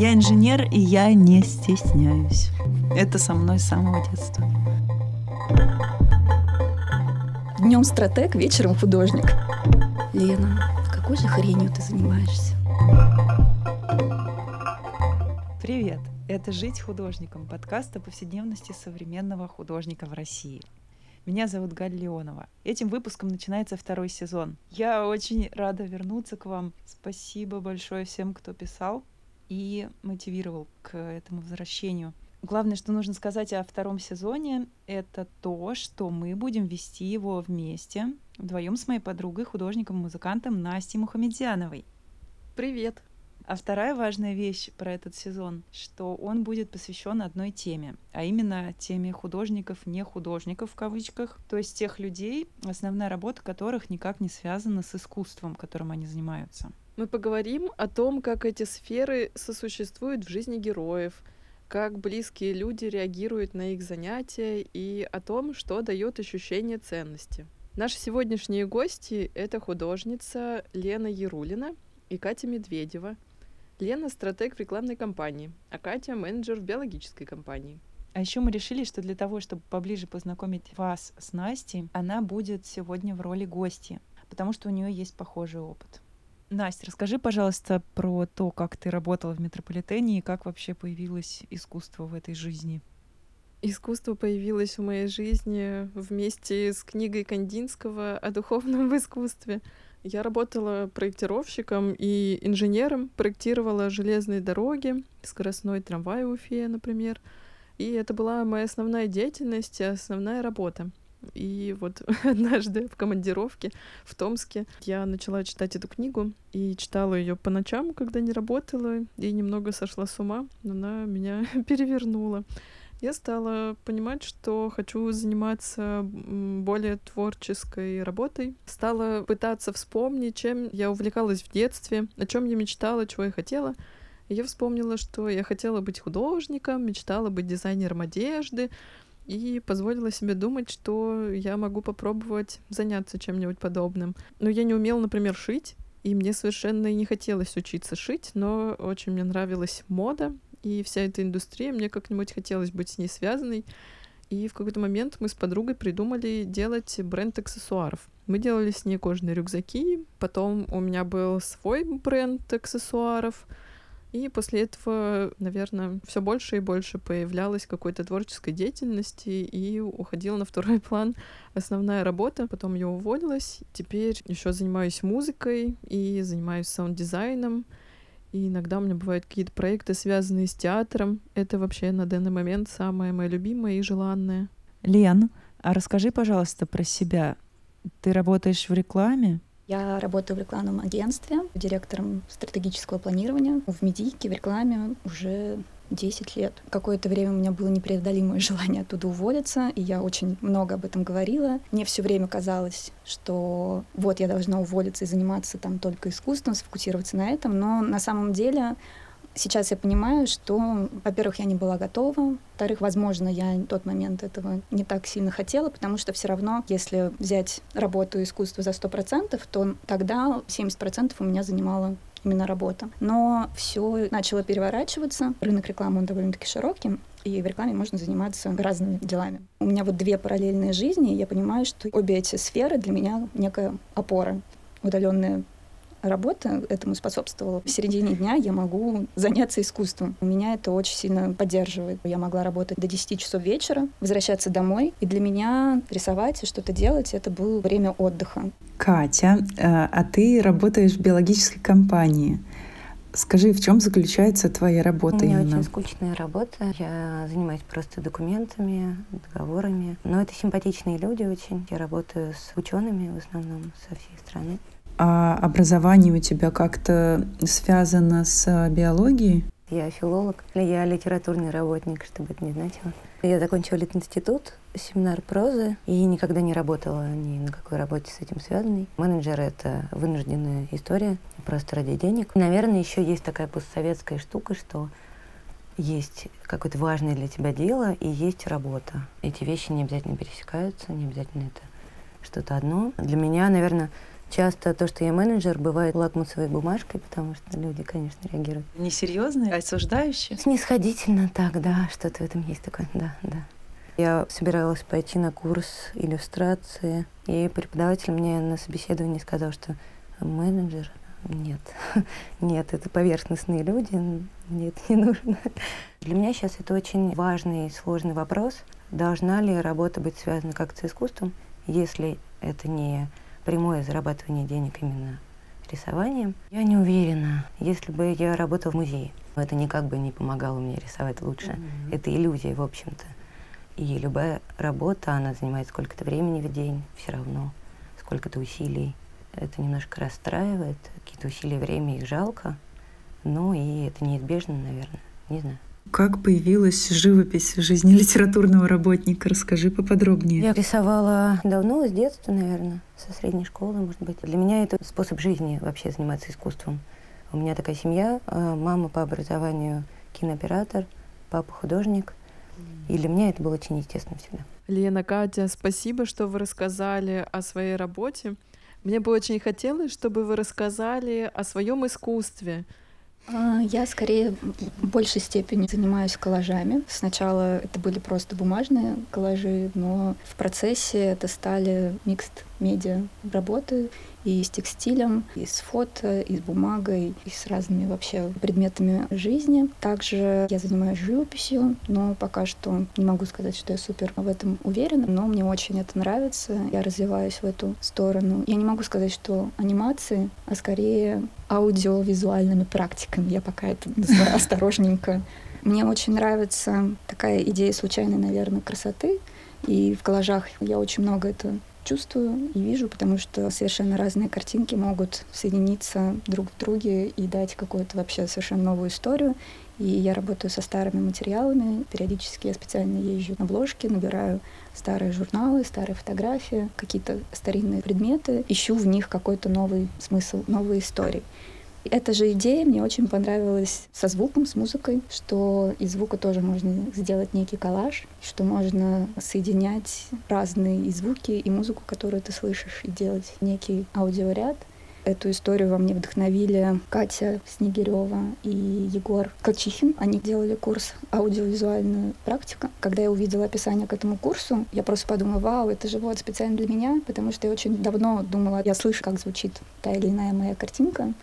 Я инженер, и я не стесняюсь. Это со мной с самого детства. Днем стратег, вечером художник. Лена, какой же хренью ты занимаешься? Привет! Это «Жить художником» — подкаст о повседневности современного художника в России. Меня зовут Галь Леонова. Этим выпуском начинается второй сезон. Я очень рада вернуться к вам. Спасибо большое всем, кто писал и мотивировал к этому возвращению. Главное, что нужно сказать о втором сезоне, это то, что мы будем вести его вместе, вдвоем с моей подругой, художником-музыкантом Настей Мухамедзяновой. Привет! А вторая важная вещь про этот сезон, что он будет посвящен одной теме, а именно теме художников, не художников в кавычках, то есть тех людей, основная работа которых никак не связана с искусством, которым они занимаются. Мы поговорим о том, как эти сферы сосуществуют в жизни героев, как близкие люди реагируют на их занятия и о том, что дает ощущение ценности. Наши сегодняшние гости — это художница Лена Ярулина и Катя Медведева — Лена — стратег в рекламной кампании, а Катя — менеджер в биологической компании. А еще мы решили, что для того, чтобы поближе познакомить вас с Настей, она будет сегодня в роли гости, потому что у нее есть похожий опыт. Настя, расскажи, пожалуйста, про то, как ты работала в метрополитене и как вообще появилось искусство в этой жизни. Искусство появилось в моей жизни вместе с книгой Кандинского о духовном искусстве — я работала проектировщиком и инженером, проектировала железные дороги, скоростной трамвай в Уфе, например. И это была моя основная деятельность, основная работа. И вот однажды в командировке в Томске я начала читать эту книгу и читала ее по ночам, когда не работала, и немного сошла с ума, но она меня перевернула я стала понимать, что хочу заниматься более творческой работой. Стала пытаться вспомнить, чем я увлекалась в детстве, о чем я мечтала, чего я хотела. И я вспомнила, что я хотела быть художником, мечтала быть дизайнером одежды, и позволила себе думать, что я могу попробовать заняться чем-нибудь подобным. Но я не умела, например, шить, и мне совершенно не хотелось учиться шить, но очень мне нравилась мода, и вся эта индустрия, мне как-нибудь хотелось быть с ней связанной. И в какой-то момент мы с подругой придумали делать бренд аксессуаров. Мы делали с ней кожаные рюкзаки, потом у меня был свой бренд аксессуаров, и после этого, наверное, все больше и больше появлялось какой-то творческой деятельности и уходила на второй план основная работа. Потом я уволилась. Теперь еще занимаюсь музыкой и занимаюсь саунд-дизайном. И иногда у меня бывают какие-то проекты, связанные с театром. Это вообще на данный момент самое мое любимое и желанное. Лен, а расскажи, пожалуйста, про себя. Ты работаешь в рекламе? Я работаю в рекламном агентстве, директором стратегического планирования в медийке, в рекламе уже 10 лет. Какое-то время у меня было непреодолимое желание оттуда уволиться, и я очень много об этом говорила. Мне все время казалось, что вот я должна уволиться и заниматься там только искусством, сфокусироваться на этом, но на самом деле Сейчас я понимаю, что, во-первых, я не была готова, во-вторых, возможно, я в тот момент этого не так сильно хотела, потому что все равно, если взять работу искусства за 100%, то тогда 70% у меня занимало именно работа. Но все начало переворачиваться. Рынок рекламы, он довольно-таки широкий, и в рекламе можно заниматься разными делами. У меня вот две параллельные жизни, и я понимаю, что обе эти сферы для меня некая опора. Удаленная работа этому способствовала. В середине дня я могу заняться искусством. У меня это очень сильно поддерживает. Я могла работать до 10 часов вечера, возвращаться домой. И для меня рисовать и что-то делать — это было время отдыха. Катя, э, а ты работаешь в биологической компании. Скажи, в чем заключается твоя работа? У меня именно? очень скучная работа. Я занимаюсь просто документами, договорами. Но это симпатичные люди очень. Я работаю с учеными в основном со всей страны. А образование у тебя как-то связано с биологией? Я филолог, я литературный работник, чтобы это не значило. Я закончила литинститут, семинар прозы, и никогда не работала ни на какой работе с этим связанной. Менеджер — это вынужденная история, просто ради денег. Наверное, еще есть такая постсоветская штука, что есть какое-то важное для тебя дело и есть работа. Эти вещи не обязательно пересекаются, не обязательно это что-то одно. Для меня, наверное, Часто то, что я менеджер, бывает лакмусовой бумажкой, потому что люди, конечно, реагируют. Несерьезные, осуждающие? Снисходительно так, да, что-то в этом есть такое, да, да. Я собиралась пойти на курс иллюстрации, и преподаватель мне на собеседовании сказал, что менеджер нет, нет, это поверхностные люди, мне это не нужно. Для меня сейчас это очень важный и сложный вопрос. Должна ли работа быть связана как-то с искусством, если это не прямое зарабатывание денег именно рисованием? Я не уверена. Если бы я работала в музее, это никак бы не помогало мне рисовать лучше. Mm-hmm. Это иллюзия, в общем-то. И любая работа, она занимает сколько-то времени в день, все равно, сколько-то усилий. Это немножко расстраивает, какие-то усилия, время, их жалко. Ну и это неизбежно, наверное, не знаю. Как появилась живопись в жизни литературного работника? Расскажи поподробнее. Я рисовала давно, с детства, наверное, со средней школы, может быть. Для меня это способ жизни вообще заниматься искусством. У меня такая семья, э, мама по образованию кинооператор, папа художник. И для меня это было очень естественно всегда. Лена, Катя, спасибо, что вы рассказали о своей работе. Мне бы очень хотелось, чтобы вы рассказали о своем искусстве. А, я скорее в большей степени занимаюсь коллажами. Сначала это были просто бумажные коллажи, но в процессе это стали микст медиа работы и с текстилем, и с фото, и с бумагой, и с разными вообще предметами жизни. Также я занимаюсь живописью, но пока что не могу сказать, что я супер в этом уверена, но мне очень это нравится. Я развиваюсь в эту сторону. Я не могу сказать, что анимации, а скорее аудиовизуальными практиками. Я пока это называю осторожненько. Мне очень нравится такая идея случайной, наверное, красоты. И в коллажах я очень много это чувствую и вижу, потому что совершенно разные картинки могут соединиться друг в друге и дать какую-то вообще совершенно новую историю. И я работаю со старыми материалами. Периодически я специально езжу на обложки, набираю старые журналы, старые фотографии, какие-то старинные предметы, ищу в них какой-то новый смысл, новые истории. Эта же идея мне очень понравилась со звуком, с музыкой, что из звука тоже можно сделать некий коллаж, что можно соединять разные звуки и музыку, которую ты слышишь, и делать некий аудиоряд. Эту историю во мне вдохновили Катя Снегирева и Егор Качихин. Они делали курс аудиовизуальную практику. Когда я увидела описание к этому курсу, я просто подумала, вау, это же вот специально для меня, потому что я очень давно думала, я слышу, как звучит та или иная моя картинка.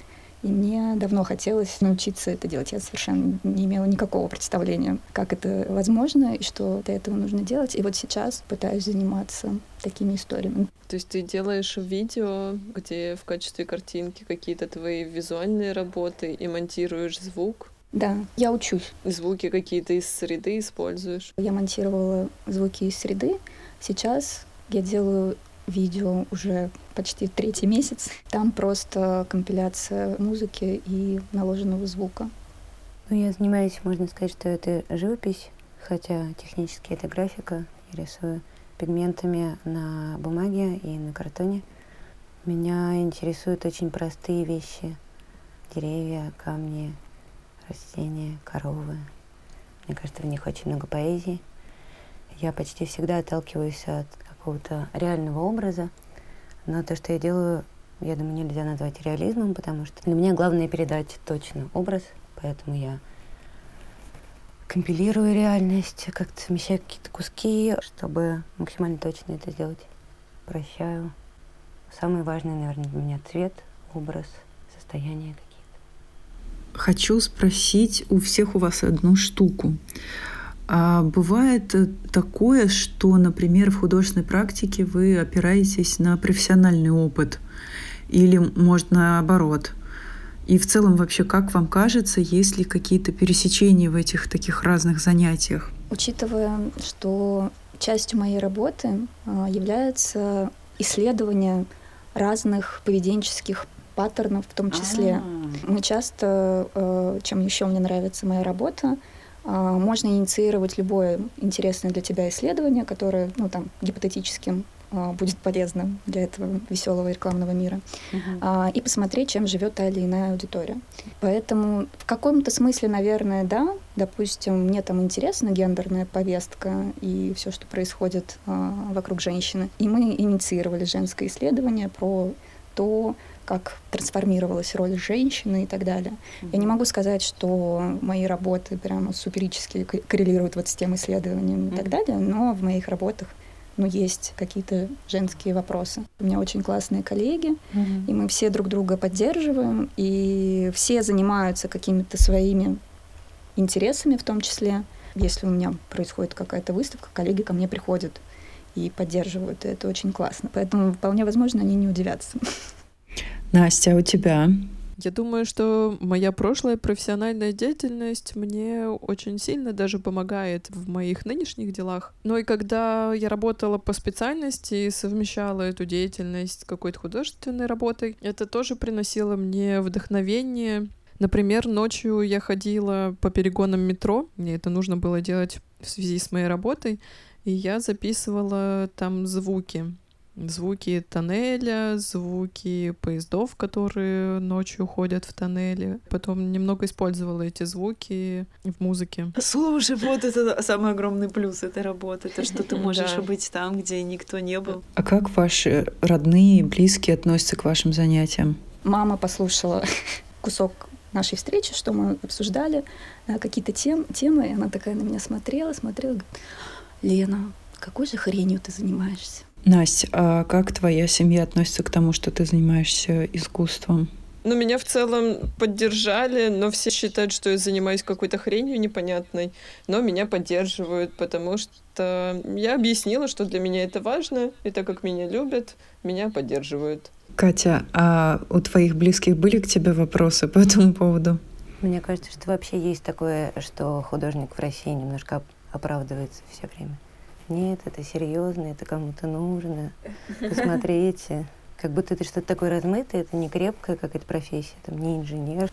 И мне давно хотелось научиться это делать. Я совершенно не имела никакого представления, как это возможно и что для этого нужно делать. И вот сейчас пытаюсь заниматься такими историями. То есть ты делаешь видео, где в качестве картинки какие-то твои визуальные работы и монтируешь звук? Да, я учусь. Звуки какие-то из среды используешь? Я монтировала звуки из среды. Сейчас я делаю видео уже почти третий месяц. Там просто компиляция музыки и наложенного звука. Ну, я занимаюсь, можно сказать, что это живопись, хотя технически это графика. Я рисую пигментами на бумаге и на картоне. Меня интересуют очень простые вещи. Деревья, камни, растения, коровы. Мне кажется, в них очень много поэзии. Я почти всегда отталкиваюсь от какого-то реального образа. Но то, что я делаю, я думаю, нельзя назвать реализмом, потому что для меня главное передать точно образ, поэтому я компилирую реальность, как-то совмещаю какие-то куски, чтобы максимально точно это сделать. Прощаю. Самое важное, наверное, для меня цвет, образ, состояние какие-то. Хочу спросить у всех у вас одну штуку. А бывает э, такое, что, например, в художественной практике вы опираетесь на профессиональный опыт или, может, наоборот. И в целом вообще, как вам кажется, есть ли какие-то пересечения в этих таких разных занятиях? Учитывая, что частью моей работы а, является исследование разных поведенческих паттернов в том числе. А-а-а. Мы часто, э, чем еще мне нравится моя работа, можно инициировать любое интересное для тебя исследование, которое, ну, там, гипотетическим а, будет полезным для этого веселого рекламного мира, uh-huh. и посмотреть, чем живет та или иная аудитория. Поэтому в каком-то смысле, наверное, да, допустим, мне там интересна гендерная повестка и все, что происходит вокруг женщины. И мы инициировали женское исследование про то, как трансформировалась роль женщины и так далее. Mm-hmm. Я не могу сказать, что мои работы прямо суперически коррелируют вот с тем исследованием mm-hmm. и так далее, но в моих работах ну, есть какие-то женские вопросы. У меня очень классные коллеги, mm-hmm. и мы все друг друга поддерживаем, и все занимаются какими-то своими интересами в том числе. Если у меня происходит какая-то выставка, коллеги ко мне приходят и поддерживают, и это очень классно. Поэтому вполне возможно, они не удивятся. Настя, а у тебя? Я думаю, что моя прошлая профессиональная деятельность мне очень сильно даже помогает в моих нынешних делах. Но и когда я работала по специальности и совмещала эту деятельность с какой-то художественной работой, это тоже приносило мне вдохновение. Например, ночью я ходила по перегонам метро, мне это нужно было делать в связи с моей работой, и я записывала там звуки звуки тоннеля, звуки поездов, которые ночью ходят в тоннеле. Потом немного использовала эти звуки в музыке. Слушай, вот это самый огромный плюс этой работы, то, что ты можешь быть там, где никто не был. А как ваши родные и близкие относятся к вашим занятиям? Мама послушала кусок нашей встречи, что мы обсуждали, э, какие-то тем, темы, и она такая на меня смотрела, смотрела, говорит, Лена, какой же хренью ты занимаешься? Настя, а как твоя семья относится к тому, что ты занимаешься искусством? Ну, меня в целом поддержали, но все считают, что я занимаюсь какой-то хренью непонятной, но меня поддерживают, потому что я объяснила, что для меня это важно, и так как меня любят, меня поддерживают. Катя, а у твоих близких были к тебе вопросы по этому поводу? Мне кажется, что вообще есть такое, что художник в России немножко оправдывается все время. Нет, это серьезно, это кому-то нужно. Посмотрите. Как будто это что-то такое размытое, это не крепкая какая-то профессия, там не инженер.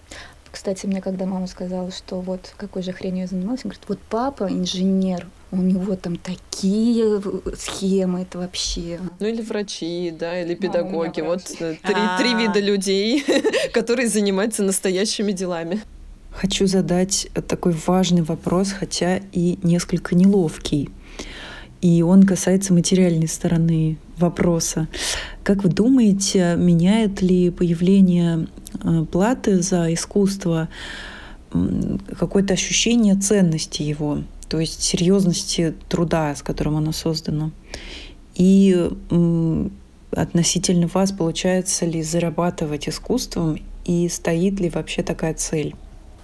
Кстати, мне когда мама сказала, что вот какой же хренью я занималась, она говорит, вот папа инженер, у него там такие схемы, это вообще. Ну или врачи, да, или педагоги. Вот э, три, три вида людей, которые занимаются настоящими делами. Хочу задать такой важный вопрос, хотя и несколько неловкий и он касается материальной стороны вопроса. Как вы думаете, меняет ли появление э, платы за искусство какое-то ощущение ценности его, то есть серьезности труда, с которым оно создано? И относительно вас получается ли зарабатывать искусством и стоит ли вообще такая цель?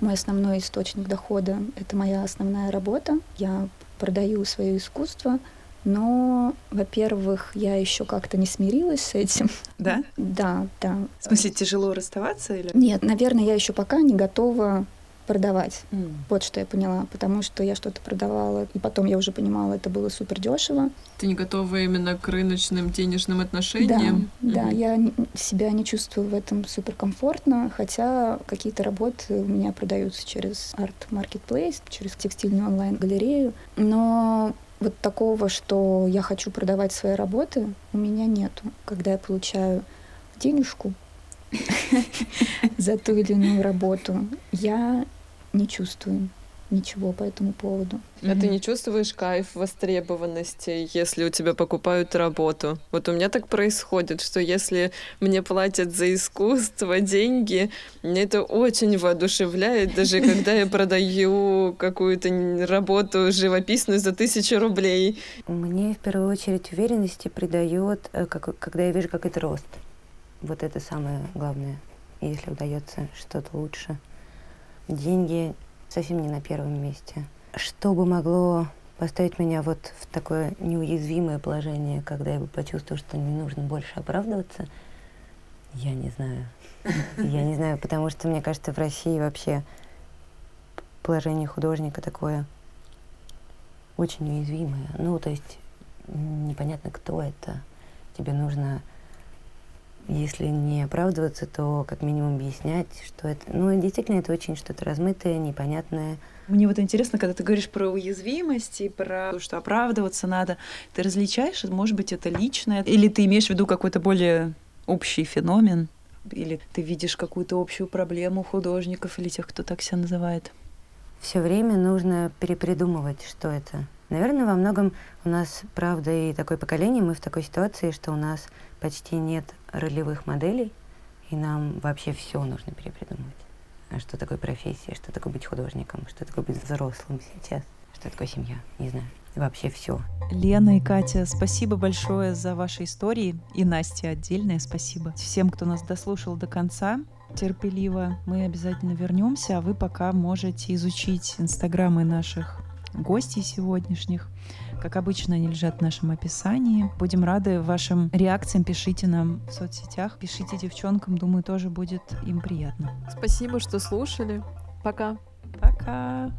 Мой основной источник дохода — это моя основная работа. Я продаю свое искусство, но, во-первых, я еще как-то не смирилась с этим. Да? Да, да. В смысле, тяжело расставаться или? Нет, наверное, я еще пока не готова продавать. Mm. Вот что я поняла, потому что я что-то продавала, и потом я уже понимала, это было супер дешево. Ты не готова именно к рыночным денежным отношениям? Да, mm-hmm. да, я себя не чувствую в этом супер комфортно, хотя какие-то работы у меня продаются через Art Marketplace, через текстильную онлайн-галерею, но вот такого, что я хочу продавать свои работы, у меня нету. Когда я получаю денежку за ту или иную работу, я не чувствую ничего по этому поводу. А mm-hmm. ты не чувствуешь кайф востребованности, если у тебя покупают работу? Вот у меня так происходит, что если мне платят за искусство деньги, мне это очень воодушевляет, даже когда я продаю какую-то работу живописную за тысячу рублей. Мне в первую очередь уверенности придает, э, когда я вижу, как это рост. Вот это самое главное, если удается что-то лучше. Деньги совсем не на первом месте. Что бы могло поставить меня вот в такое неуязвимое положение, когда я бы почувствовала, что не нужно больше оправдываться, я не знаю. Я не знаю, потому что, мне кажется, в России вообще положение художника такое очень уязвимое. Ну, то есть непонятно, кто это. Тебе нужно если не оправдываться, то как минимум объяснять, что это... Ну, действительно, это очень что-то размытое, непонятное. Мне вот интересно, когда ты говоришь про уязвимость и про то, что оправдываться надо, ты различаешь, может быть, это личное, или ты имеешь в виду какой-то более общий феномен, или ты видишь какую-то общую проблему художников или тех, кто так себя называет? Все время нужно перепридумывать, что это. Наверное, во многом у нас, правда, и такое поколение, мы в такой ситуации, что у нас почти нет ролевых моделей, и нам вообще все нужно перепридумывать. А что такое профессия, что такое быть художником, что такое быть взрослым сейчас, что такое семья, не знаю. Вообще все. Лена и Катя, спасибо большое за ваши истории. И Насте отдельное спасибо. Всем, кто нас дослушал до конца, терпеливо. Мы обязательно вернемся, а вы пока можете изучить инстаграмы наших гостей сегодняшних. Как обычно, они лежат в нашем описании. Будем рады вашим реакциям. Пишите нам в соцсетях. Пишите девчонкам. Думаю, тоже будет им приятно. Спасибо, что слушали. Пока. Пока.